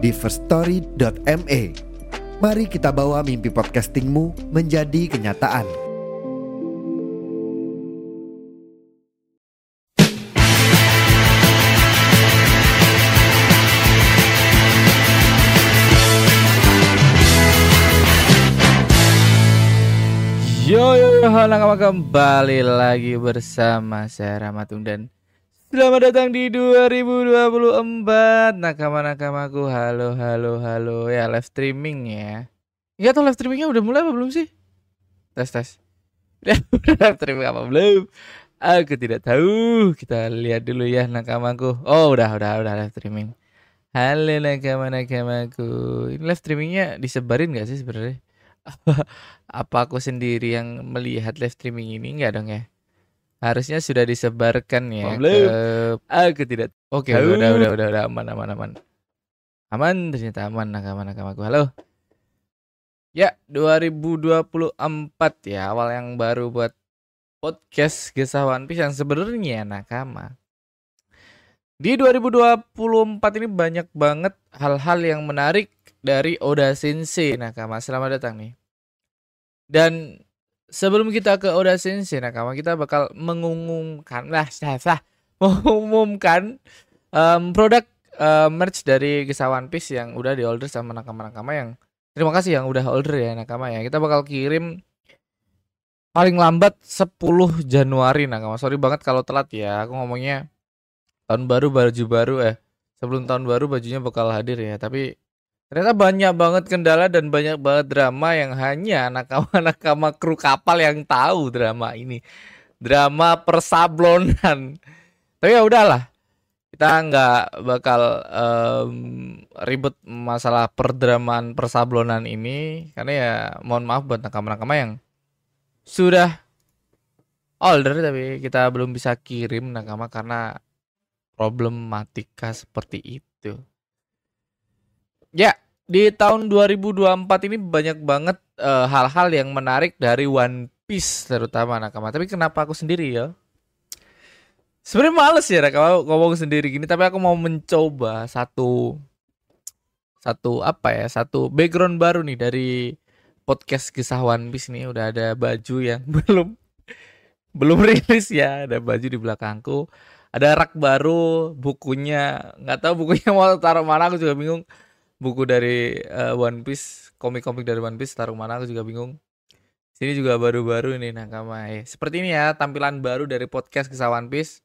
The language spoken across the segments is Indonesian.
di firststory.me. Mari kita bawa mimpi podcastingmu menjadi kenyataan. Yo yo yo halo kembali lagi bersama saya Ramatung dan Selamat datang di 2024 Nakama-nakamaku. Halo halo halo. Ya live streaming ya. Iya tuh live streamingnya udah mulai apa belum sih? Tes tes. Live streaming apa belum? Aku tidak tahu. Kita lihat dulu ya nakamaku. Oh udah udah udah live streaming. Halo nakama-nakamaku. Ini live streamingnya disebarin gak sih sebenarnya? Apa aku sendiri yang melihat live streaming ini? Enggak dong ya? Harusnya sudah disebarkan ya Belum. ke aku tidak. Oke, Halo. udah udah udah udah aman aman aman. Aman ternyata aman nakama nakamaku. Halo. Ya, 2024 ya awal yang baru buat podcast Gesah One Piece yang sebenarnya nakama. Di 2024 ini banyak banget hal-hal yang menarik dari Oda Sensei Nakama. Selamat datang nih. Dan sebelum kita ke Oda Sensei Nakama, kita bakal mengumumkan lah sah, mengumumkan em, produk em, merch dari Gesah One Piece yang udah di order sama nakama-nakama yang terima kasih yang udah order ya nakama ya. Kita bakal kirim paling lambat 10 Januari nakama. Sorry banget kalau telat ya. Aku ngomongnya tahun baru baju baru eh sebelum tahun baru bajunya bakal hadir ya. Tapi Ternyata banyak banget kendala dan banyak banget drama yang hanya nakama-nakama kru kapal yang tahu drama ini. Drama persablonan. Tapi ya udahlah. Kita nggak bakal em, ribet masalah perdramaan persablonan ini karena ya mohon maaf buat nakama-nakama yang sudah order tapi kita belum bisa kirim nakama karena problematika seperti itu. Ya, di tahun 2024 ini banyak banget eh, hal-hal yang menarik dari One Piece terutama nakama. Tapi kenapa aku sendiri ya? Sebenarnya males ya nakama ngomong sendiri gini, tapi aku mau mencoba satu satu apa ya? Satu background baru nih dari podcast kisah One Piece nih udah ada baju yang belum belum rilis ya, ada baju di belakangku. Ada rak baru, bukunya nggak tahu bukunya mau taruh mana aku juga bingung buku dari eh, One Piece, komik-komik dari One Piece taruh mana aku juga bingung. Sini juga baru-baru ini nakama. Eh, seperti ini ya tampilan baru dari podcast kisah One Piece.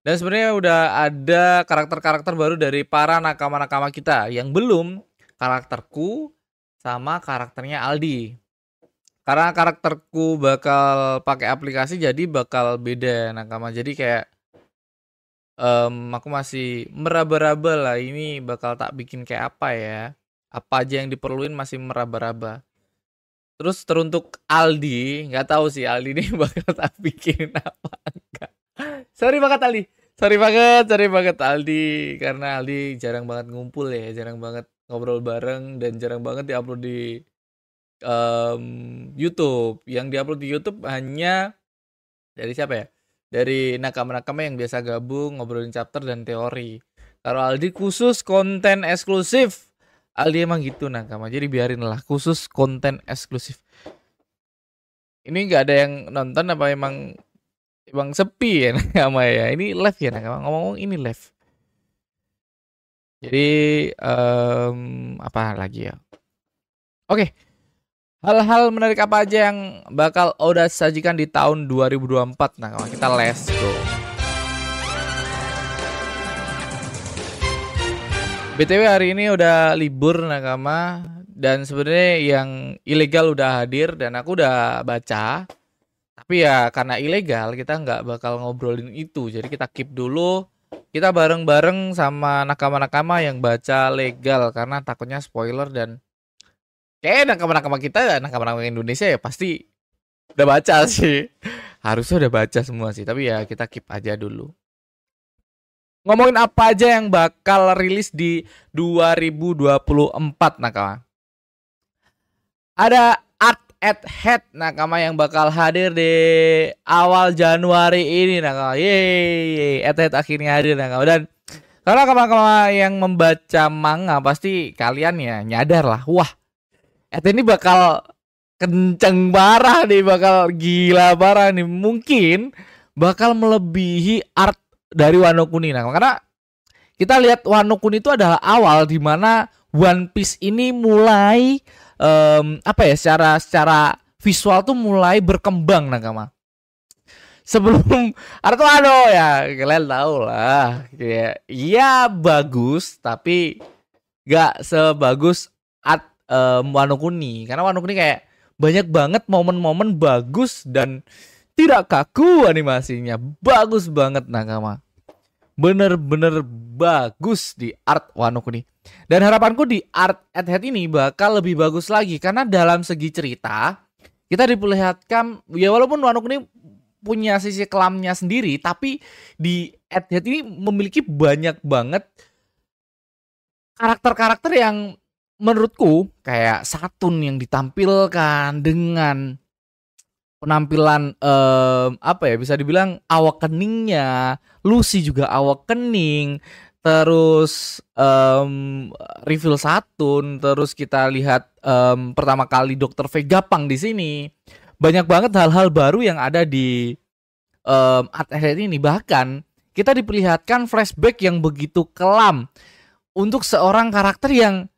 Dan sebenarnya udah ada karakter-karakter baru dari para nakama-nakama kita yang belum karakterku sama karakternya Aldi. Karena karakterku bakal pakai aplikasi jadi bakal beda nakama. Jadi kayak em, aku masih meraba-raba lah ini bakal tak bikin kayak apa ya. Apa aja yang diperluin masih meraba-raba. Terus teruntuk Aldi nggak tahu sih Aldi ini bakal tak bikin apa enggak. Sorry banget Aldi. Sorry banget sorry banget Aldi. Karena Aldi jarang banget ngumpul ya jarang banget ngobrol bareng dan jarang banget diupload di em, YouTube. Yang diupload di YouTube hanya dari siapa ya dari nakama-nakama yang biasa gabung ngobrolin chapter dan teori. Kalau Aldi khusus konten eksklusif. Aldi emang gitu nakama. Jadi biarin lah khusus konten eksklusif. Ini nggak ada yang nonton apa emang emang sepi ya nakama ya. Ini live ya nakama. Ngomong-ngomong ini live. Jadi em, apa lagi ya? Oke. Hal-hal menarik apa aja yang bakal Oda sajikan di tahun 2024? Nah, kalau kita let's go. BTW hari ini udah libur nakama dan sebenarnya yang ilegal udah hadir dan aku udah baca. Tapi ya karena ilegal kita nggak bakal ngobrolin itu. Jadi kita keep dulu kita bareng-bareng sama nakama-nakama yang baca legal karena takutnya spoiler dan kayak nakama-nakama kita nakama-nakama Indonesia ya pasti udah baca sih. Harusnya udah baca semua sih tapi ya kita keep aja dulu. Ngomongin apa aja yang bakal rilis di 2024 nakama? Ada Art at Head nakama yang bakal hadir di awal Januari ini nakama. Yeay, at Head akhirnya hadir nakama. Dan karena nakama yang membaca manga pasti kalian ya nyadar lah, wah, at ini bakal kenceng parah nih, bakal gila parah nih. Mungkin bakal melebihi art dari Wano Kuni. Nakama karena kita lihat Wano Kuni itu adalah awal di mana One Piece ini mulai um, apa ya secara secara visual tuh mulai berkembang nakama sebelum Artuano ya kalian tahu lah. Kayak iya bagus tapi gak sebagus Art um, Wano Kuni karena Wano Kuni kayak banyak banget momen-momen bagus dan tidak kaku animasinya. Bagus banget nakama. Bener-bener bagus di art Wano Kuni dan harapanku di Art at Head ini bakal lebih bagus lagi. Karena dalam segi cerita kita diperlihatkan ya walaupun Wano ini punya sisi kelamnya sendiri tapi di at Head ini memiliki banyak banget karakter-karakter yang menurutku kayak Satun yang ditampilkan dengan penampilan um, apa ya bisa dibilang awak keningnya Lucy juga awak kening terus um, reveal Satun, terus kita lihat um, pertama kali Dokter Vega Pang di sini. Banyak banget hal-hal baru yang ada di um, akhir ini. Bahkan kita diperlihatkan flashback yang begitu kelam untuk seorang karakter yang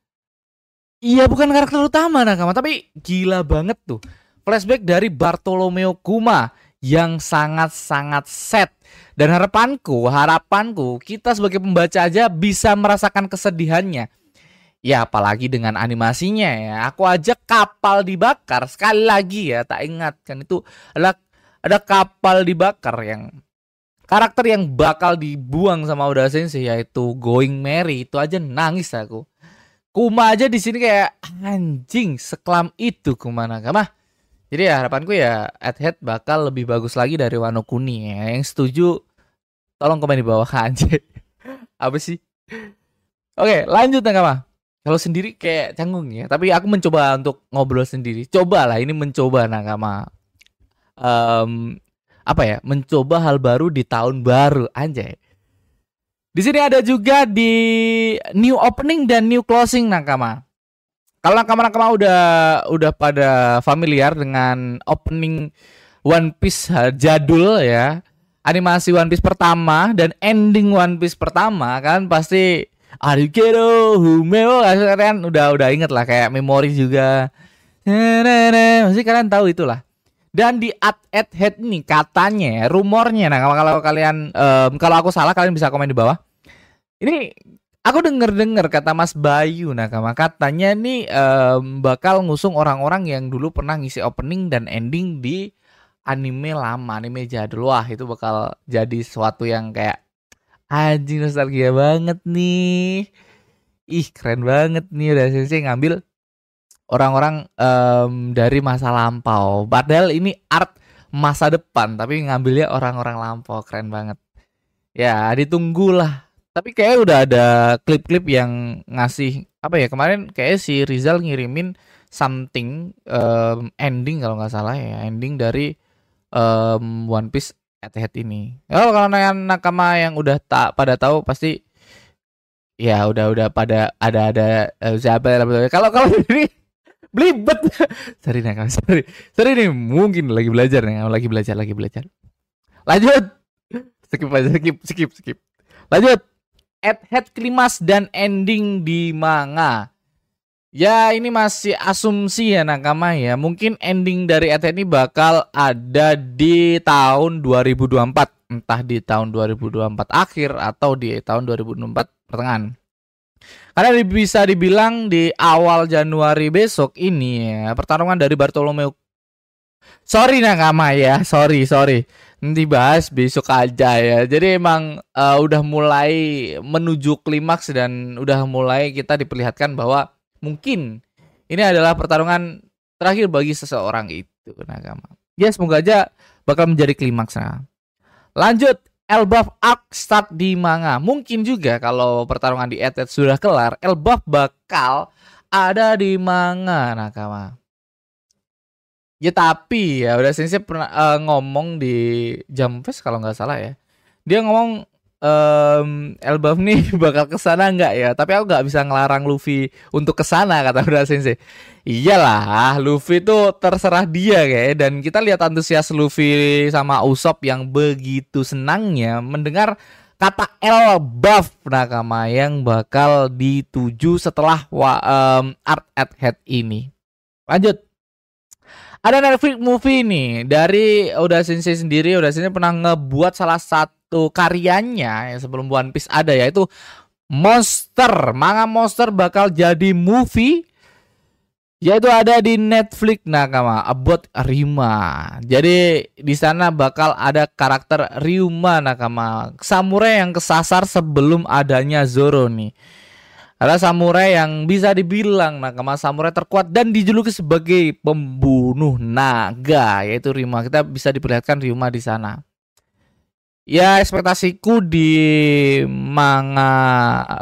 iya bukan karakter utama Nakama, tapi gila banget tuh. Flashback dari Bartolomeo Kuma yang sangat-sangat set dan harapanku, harapanku kita sebagai pembaca aja bisa merasakan kesedihannya. Ya apalagi dengan animasinya ya. Aku aja kapal dibakar sekali lagi ya, tak ingat kan itu ada ada kapal dibakar yang karakter yang bakal dibuang sama Oda Sensei yaitu Going Merry itu aja nangis aku. Kuma aja di sini kayak anjing seklam itu Kuma Nakama. Jadi ya harapanku ya at head bakal lebih bagus lagi dari Wano Kuni ya. Yang setuju tolong komen di bawah aja. Apa sih? Oke, lanjut Nakama. Kalau sendiri kayak canggung ya, tapi aku mencoba untuk ngobrol sendiri. Cobalah ini mencoba Nakama. Um, apa ya? Mencoba hal baru di tahun baru anjay. Di sini ada juga di new opening dan new closing Nakama. Kalau nakama-nakama udah udah pada familiar dengan opening One Piece jadul ya, animasi One Piece pertama dan ending One Piece pertama kan pasti Arikero, Humeo, kalian udah udah inget lah kayak memori juga. Masih kalian tahu itulah. Dan di at at head ini katanya rumornya nah kalau, kalau kalian um, kalau aku salah kalian bisa komen di bawah. Ini Aku denger-denger kata Mas Bayu Nakama katanya nih um, bakal ngusung orang-orang yang dulu pernah ngisi opening dan ending di anime lama, anime jadul. Wah, itu bakal jadi sesuatu yang kayak anjing nostalgia banget nih. Ih, keren banget nih udah sensei ngambil orang-orang um, dari masa lampau. Padahal ini art masa depan, tapi ngambilnya orang-orang lampau. Keren banget. Ya, ditunggulah tapi kayak udah ada klip-klip yang ngasih apa ya kemarin kayak si Rizal ngirimin something um, ending kalau nggak salah ya ending dari um, One Piece at head ini. Oh, kalau yang nakama yang udah tak pada tahu pasti ya udah udah pada ada ada uh, siapa ya kalau kalau ini belibet. Sorry nakama sorry. Sorry nih mungkin lagi belajar nih lagi belajar lagi belajar. Lanjut. Skip skip skip skip. Lanjut at head klimas dan ending di manga. Ya ini masih asumsi ya nakama ya. Mungkin ending dari head ini bakal ada di tahun 2024. Entah di tahun 2024 akhir atau di tahun 2024 pertengahan. Karena bisa dibilang di awal Januari besok ini ya pertarungan dari Bartolomeo Sorry nakama ya, sorry sorry. Nanti bahas besok aja ya. Jadi emang uh, udah mulai menuju klimaks dan udah mulai kita diperlihatkan bahwa mungkin ini adalah pertarungan terakhir bagi seseorang itu Nakama. Ya semoga aja bakal menjadi klimaks nah. Lanjut Elbaf Arc start di manga. Mungkin juga kalau pertarungan di Etet sudah kelar, Elbaf bakal ada di manga Nakama. Ya tapi ya udah sensei pernah uh, ngomong di Jam Fest kalau nggak salah ya. Dia ngomong um, Elbaf nih bakal ke sana nggak ya? Tapi aku nggak bisa ngelarang Luffy untuk ke sana kata udah sensei. Iyalah, Luffy itu terserah dia kayak dan kita lihat antusias Luffy sama Usopp yang begitu senangnya mendengar kata Elbaf nakama yang bakal dituju setelah um, Art at Head ini. Lanjut ada Netflix movie nih dari Udah Sensei sendiri. Udah Sensei pernah ngebuat salah satu karyanya yang sebelum One Piece ada yaitu Monster. Manga Monster bakal jadi movie yaitu ada di Netflix nakama about Rima. Jadi di sana bakal ada karakter Ryuma nakama, samurai yang kesasar sebelum adanya Zoro nih adalah samurai yang bisa dibilang nakama samurai terkuat dan dijuluki sebagai pembunuh naga yaitu Rima. Kita bisa diperlihatkan Rima di sana. Ya ekspektasiku di manga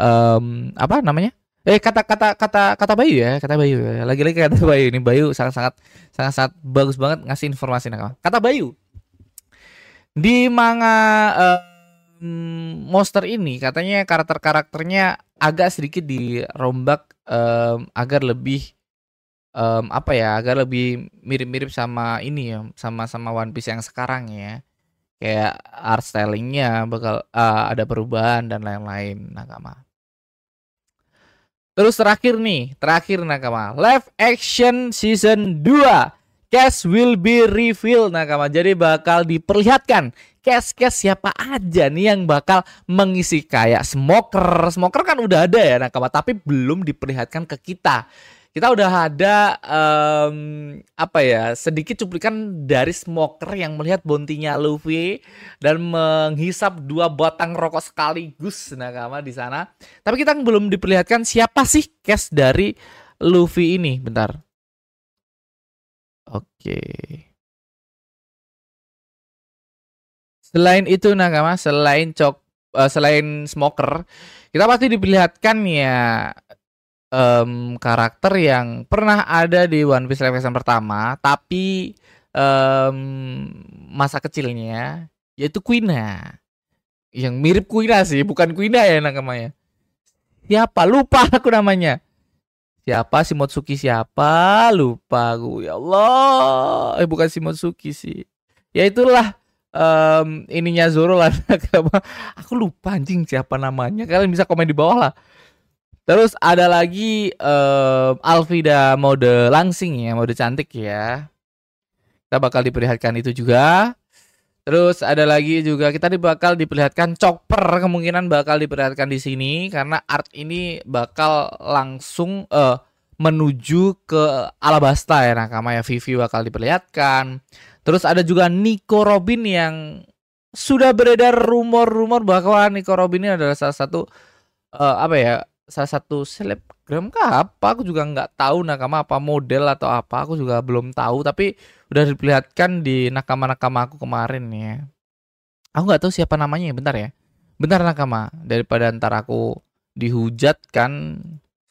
um, apa namanya? Eh kata kata kata kata Bayu ya, kata Bayu ya. Lagi-lagi kata Bayu ini Bayu sangat-sangat sangat-sangat bagus banget ngasih informasi nakama. Kata Bayu di manga uh, monster ini katanya karakter-karakternya agak sedikit dirombak um, agar lebih um, apa ya agar lebih mirip-mirip sama ini ya sama sama One Piece yang sekarang ya. Kayak art stylingnya bakal uh, ada perubahan dan lain-lain nakama. Terus terakhir nih terakhir nakama live action season 2 Cast will be revealed nakama jadi bakal diperlihatkan cast-cast siapa aja nih yang bakal mengisi kayak smoker. Smoker kan udah ada ya nakama, tapi belum diperlihatkan ke kita. Kita udah ada um, apa ya sedikit cuplikan dari smoker yang melihat bontinya Luffy dan menghisap dua batang rokok sekaligus nakama di sana. Tapi kita belum diperlihatkan siapa sih cast dari Luffy ini. Bentar. Oke. Selain itu nakama, selain cok uh, selain smoker, kita pasti diperlihatkan ya um, karakter yang pernah ada di One Piece Live Action pertama, tapi um, masa kecilnya yaitu Quina. Yang mirip Quina sih, bukan Quina ya namanya. Siapa? Lupa aku namanya. Siapa si Motsuki siapa? Lupa gue. Ya Allah. Eh bukan si Motsuki sih. Ya itulah um, ininya Zoro lah aku lupa anjing siapa namanya kalian bisa komen di bawah lah terus ada lagi um, Alvida mode langsing ya mode cantik ya kita bakal diperlihatkan itu juga terus ada lagi juga kita bakal diperlihatkan chopper kemungkinan bakal diperlihatkan di sini karena art ini bakal langsung uh, menuju ke Alabasta ya. Nakama ya Vivi bakal diperlihatkan. Terus ada juga Nico Robin yang sudah beredar rumor-rumor bahwa Nico Robin ini adalah salah satu uh, apa ya salah satu selebgram kah apa? Aku juga nggak tahu nakama apa model atau apa. Aku juga belum tahu tapi udah diperlihatkan di nakama-nakama aku kemarin ya. Aku nggak tahu siapa namanya bentar ya. Bentar nakama daripada ntar aku dihujat kan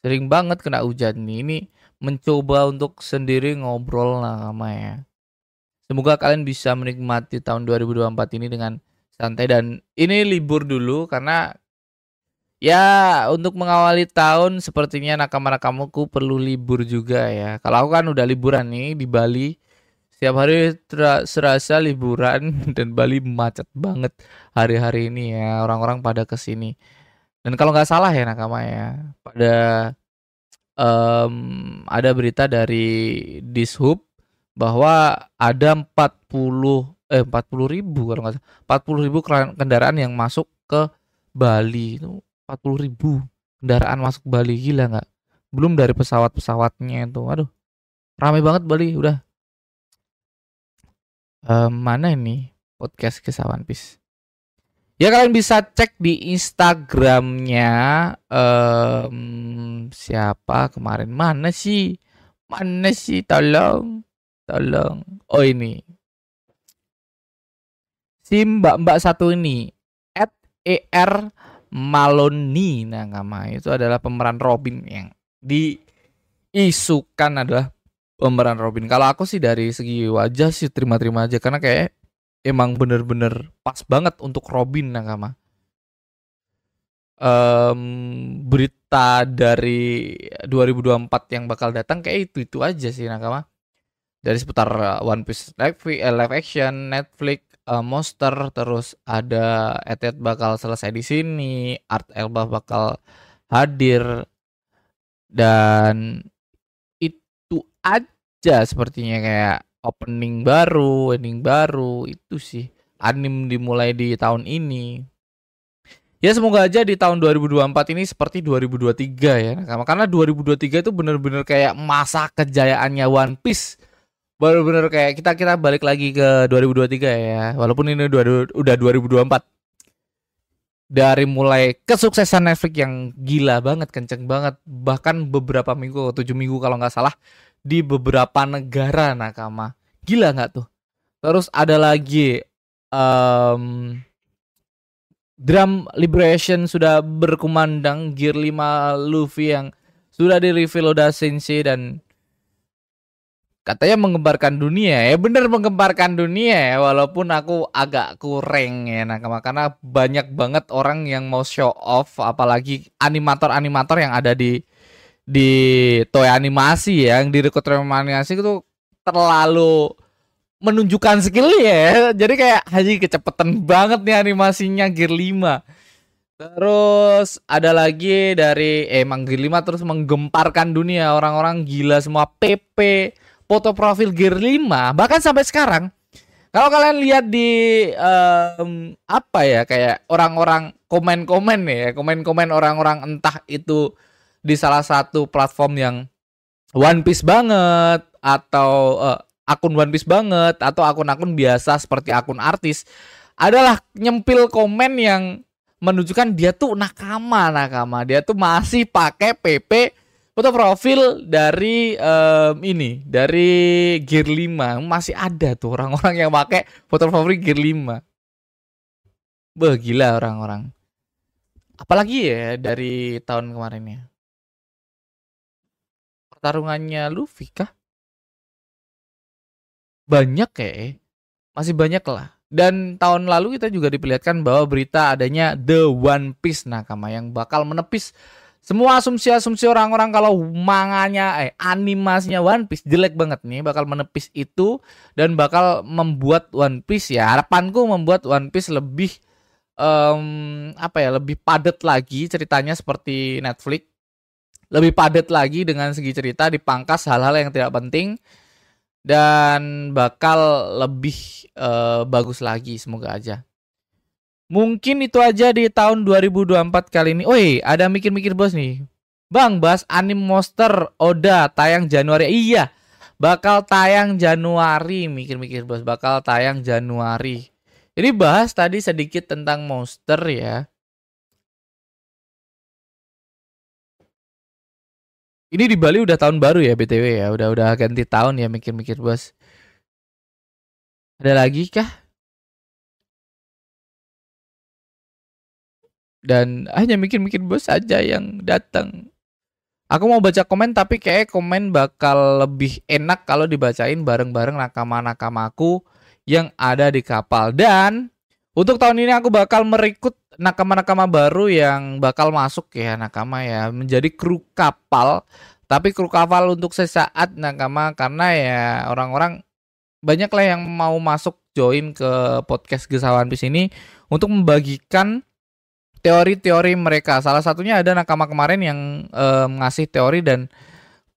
sering banget kena hujan nih. Ini mencoba untuk sendiri ngobrol nakama ya. Semoga kalian bisa menikmati tahun 2024 ini dengan santai. Dan ini libur dulu karena ya untuk mengawali tahun sepertinya nakama-nakamuku perlu libur juga ya. Kalau aku kan udah liburan nih di Bali. Setiap hari serasa liburan dan Bali macet banget hari-hari ini ya. Orang-orang pada ke sini. Dan kalau nggak salah ya nakama ya, pada um, ada berita dari Dishub bahwa ada 40 eh 40 ribu kalau nggak salah 40 ribu kendaraan yang masuk ke Bali itu 40 ribu kendaraan masuk Bali gila nggak? Belum dari pesawat-pesawatnya itu. Aduh ramai banget Bali udah. Um, mana ini podcast kisah One. Ya kalian bisa cek di Instagramnya um, siapa kemarin? Mana sih? Mana sih? Tolong tolong. Oh ini. Si mbak mbak satu ini at er Maloni nama itu adalah pemeran Robin yang diisukan adalah pemeran Robin. Kalau aku sih dari segi wajah sih terima-terima aja karena kayak emang bener-bener pas banget untuk Robin Nakama. Um, berita dari 2024 yang bakal datang kayak itu itu aja sih Nakama. Dari seputar uh, One Piece live, uh, live action, Netflix, uh, Monster, terus ada Etet bakal selesai di sini, Art Elba bakal hadir dan itu aja sepertinya kayak opening baru, ending baru itu sih anim dimulai di tahun ini. Ya semoga aja di tahun 2024 ini seperti 2023 ya. Karena 2023 itu bener-bener kayak masa kejayaannya One Piece. Bener-bener kayak kita kita balik lagi ke 2023 ya. Walaupun ini udah 2024. Dari mulai kesuksesan Netflix yang gila banget, kenceng banget. Bahkan beberapa minggu, 7 minggu kalau nggak salah di beberapa negara nakama. Gila nggak tuh? Terus ada lagi um, Drum Liberation sudah berkumandang Gear 5 Luffy yang sudah di reveal Oda Sensei dan katanya menggemparkan dunia ya. Bener menggemparkan dunia ya walaupun aku agak kurang ya. Nakama karena banyak banget orang yang mau show off apalagi animator-animator yang ada di di toy animasi ya yang di rekrut animasi itu terlalu menunjukkan skill ya. Jadi kayak haji kecepatan banget nih animasinya Gear 5 terus ada lagi dari eh, emang Gear 5 terus menggemparkan dunia. Orang-orang gila semua PP foto profil Gear 5 bahkan sampai sekarang kalau kalian lihat di um, apa ya kayak orang-orang komen-komen ya komen-komen orang-orang entah itu di salah satu platform yang One Piece banget atau uh, akun One Piece banget atau akun-akun biasa seperti akun artis adalah nyempil komen yang menunjukkan dia tuh nakama nakama dia tuh masih pakai PP foto profil dari um, ini dari Gear 5 masih ada tuh orang-orang yang pakai foto profil Gear 5 Beh, gila orang-orang. Apalagi ya dari tahun kemarin ya? Pertarungannya Luffy kah? Banyak kayak masih banyak lah. Dan tahun lalu kita juga diperlihatkan bahwa berita adanya The One Piece Nakama yang bakal menepis semua asumsi-asumsi orang-orang kalau manganya eh animasinya One Piece jelek banget nih bakal menepis itu dan bakal membuat One Piece ya harapanku membuat One Piece lebih um, apa ya lebih padat lagi ceritanya seperti Netflix lebih padat lagi dengan segi cerita dipangkas hal-hal yang tidak penting dan bakal lebih uh, bagus lagi semoga aja. Mungkin itu aja di tahun 2024 kali ini. Oi, ada mikir-mikir bos nih. Bang, bahas anim monster Oda tayang Januari. Iya, bakal tayang Januari. Mikir-mikir bos, bakal tayang Januari. Ini bahas tadi sedikit tentang monster ya. Ini di Bali udah tahun baru ya BTW ya. Udah udah ganti tahun ya mikir-mikir bos. Ada lagi kah? Dan hanya mikir-mikir bos aja yang datang. Aku mau baca komen tapi kayak komen bakal lebih enak kalau dibacain bareng-bareng nakama-nakamaku yang ada di kapal. Dan untuk tahun ini aku bakal merekrut nakama-nakama baru yang bakal masuk ya nakama ya menjadi kru kapal tapi kru kapal untuk sesaat nakama karena ya orang-orang banyak lah yang mau masuk join ke podcast Gesawan Pis ini untuk membagikan teori-teori mereka. Salah satunya ada nakama kemarin yang eh, ngasih teori dan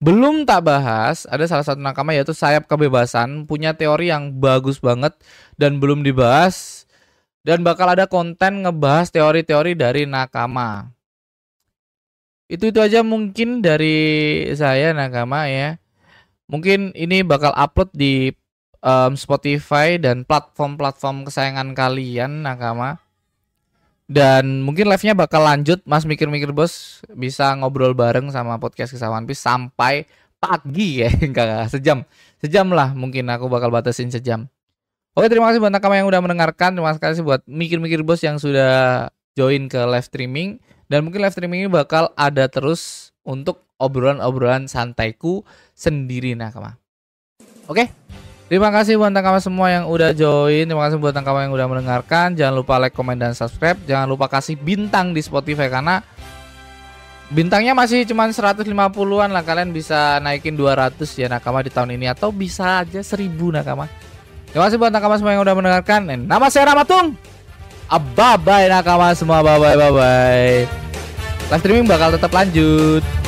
belum tak bahas, ada salah satu nakama yaitu sayap kebebasan punya teori yang bagus banget dan belum dibahas dan bakal ada konten ngebahas teori-teori dari nakama. Itu itu aja mungkin dari saya nakama ya. Mungkin ini bakal upload di um, Spotify dan platform-platform kesayangan kalian nakama. Dan mungkin live-nya bakal lanjut. Mas mikir-mikir bos. Bisa ngobrol bareng sama podcast kisah One Piece sampai pagi ya. Enggak sejam. Sejam lah mungkin aku bakal batasin sejam. Oke terima kasih buat nakama yang udah mendengarkan. Terima kasih buat mikir-mikir bos yang sudah join ke live streaming. Dan mungkin live streaming ini bakal ada terus untuk obrolan-obrolan santaiku sendiri nakama. Oke Terima kasih buat nakama semua yang udah join. Terima kasih buat nakama yang udah mendengarkan. Jangan lupa like, komen, dan subscribe. Jangan lupa kasih bintang di Spotify karena bintangnya masih cuma 150-an lah. Kalian bisa naikin 200 ya nakama di tahun ini atau bisa aja 1000 nakama. Terima kasih buat nakama semua yang udah mendengarkan. Nama saya Ramatung. Bye bye nakama semua. Bye bye bye bye. Live streaming bakal tetap lanjut.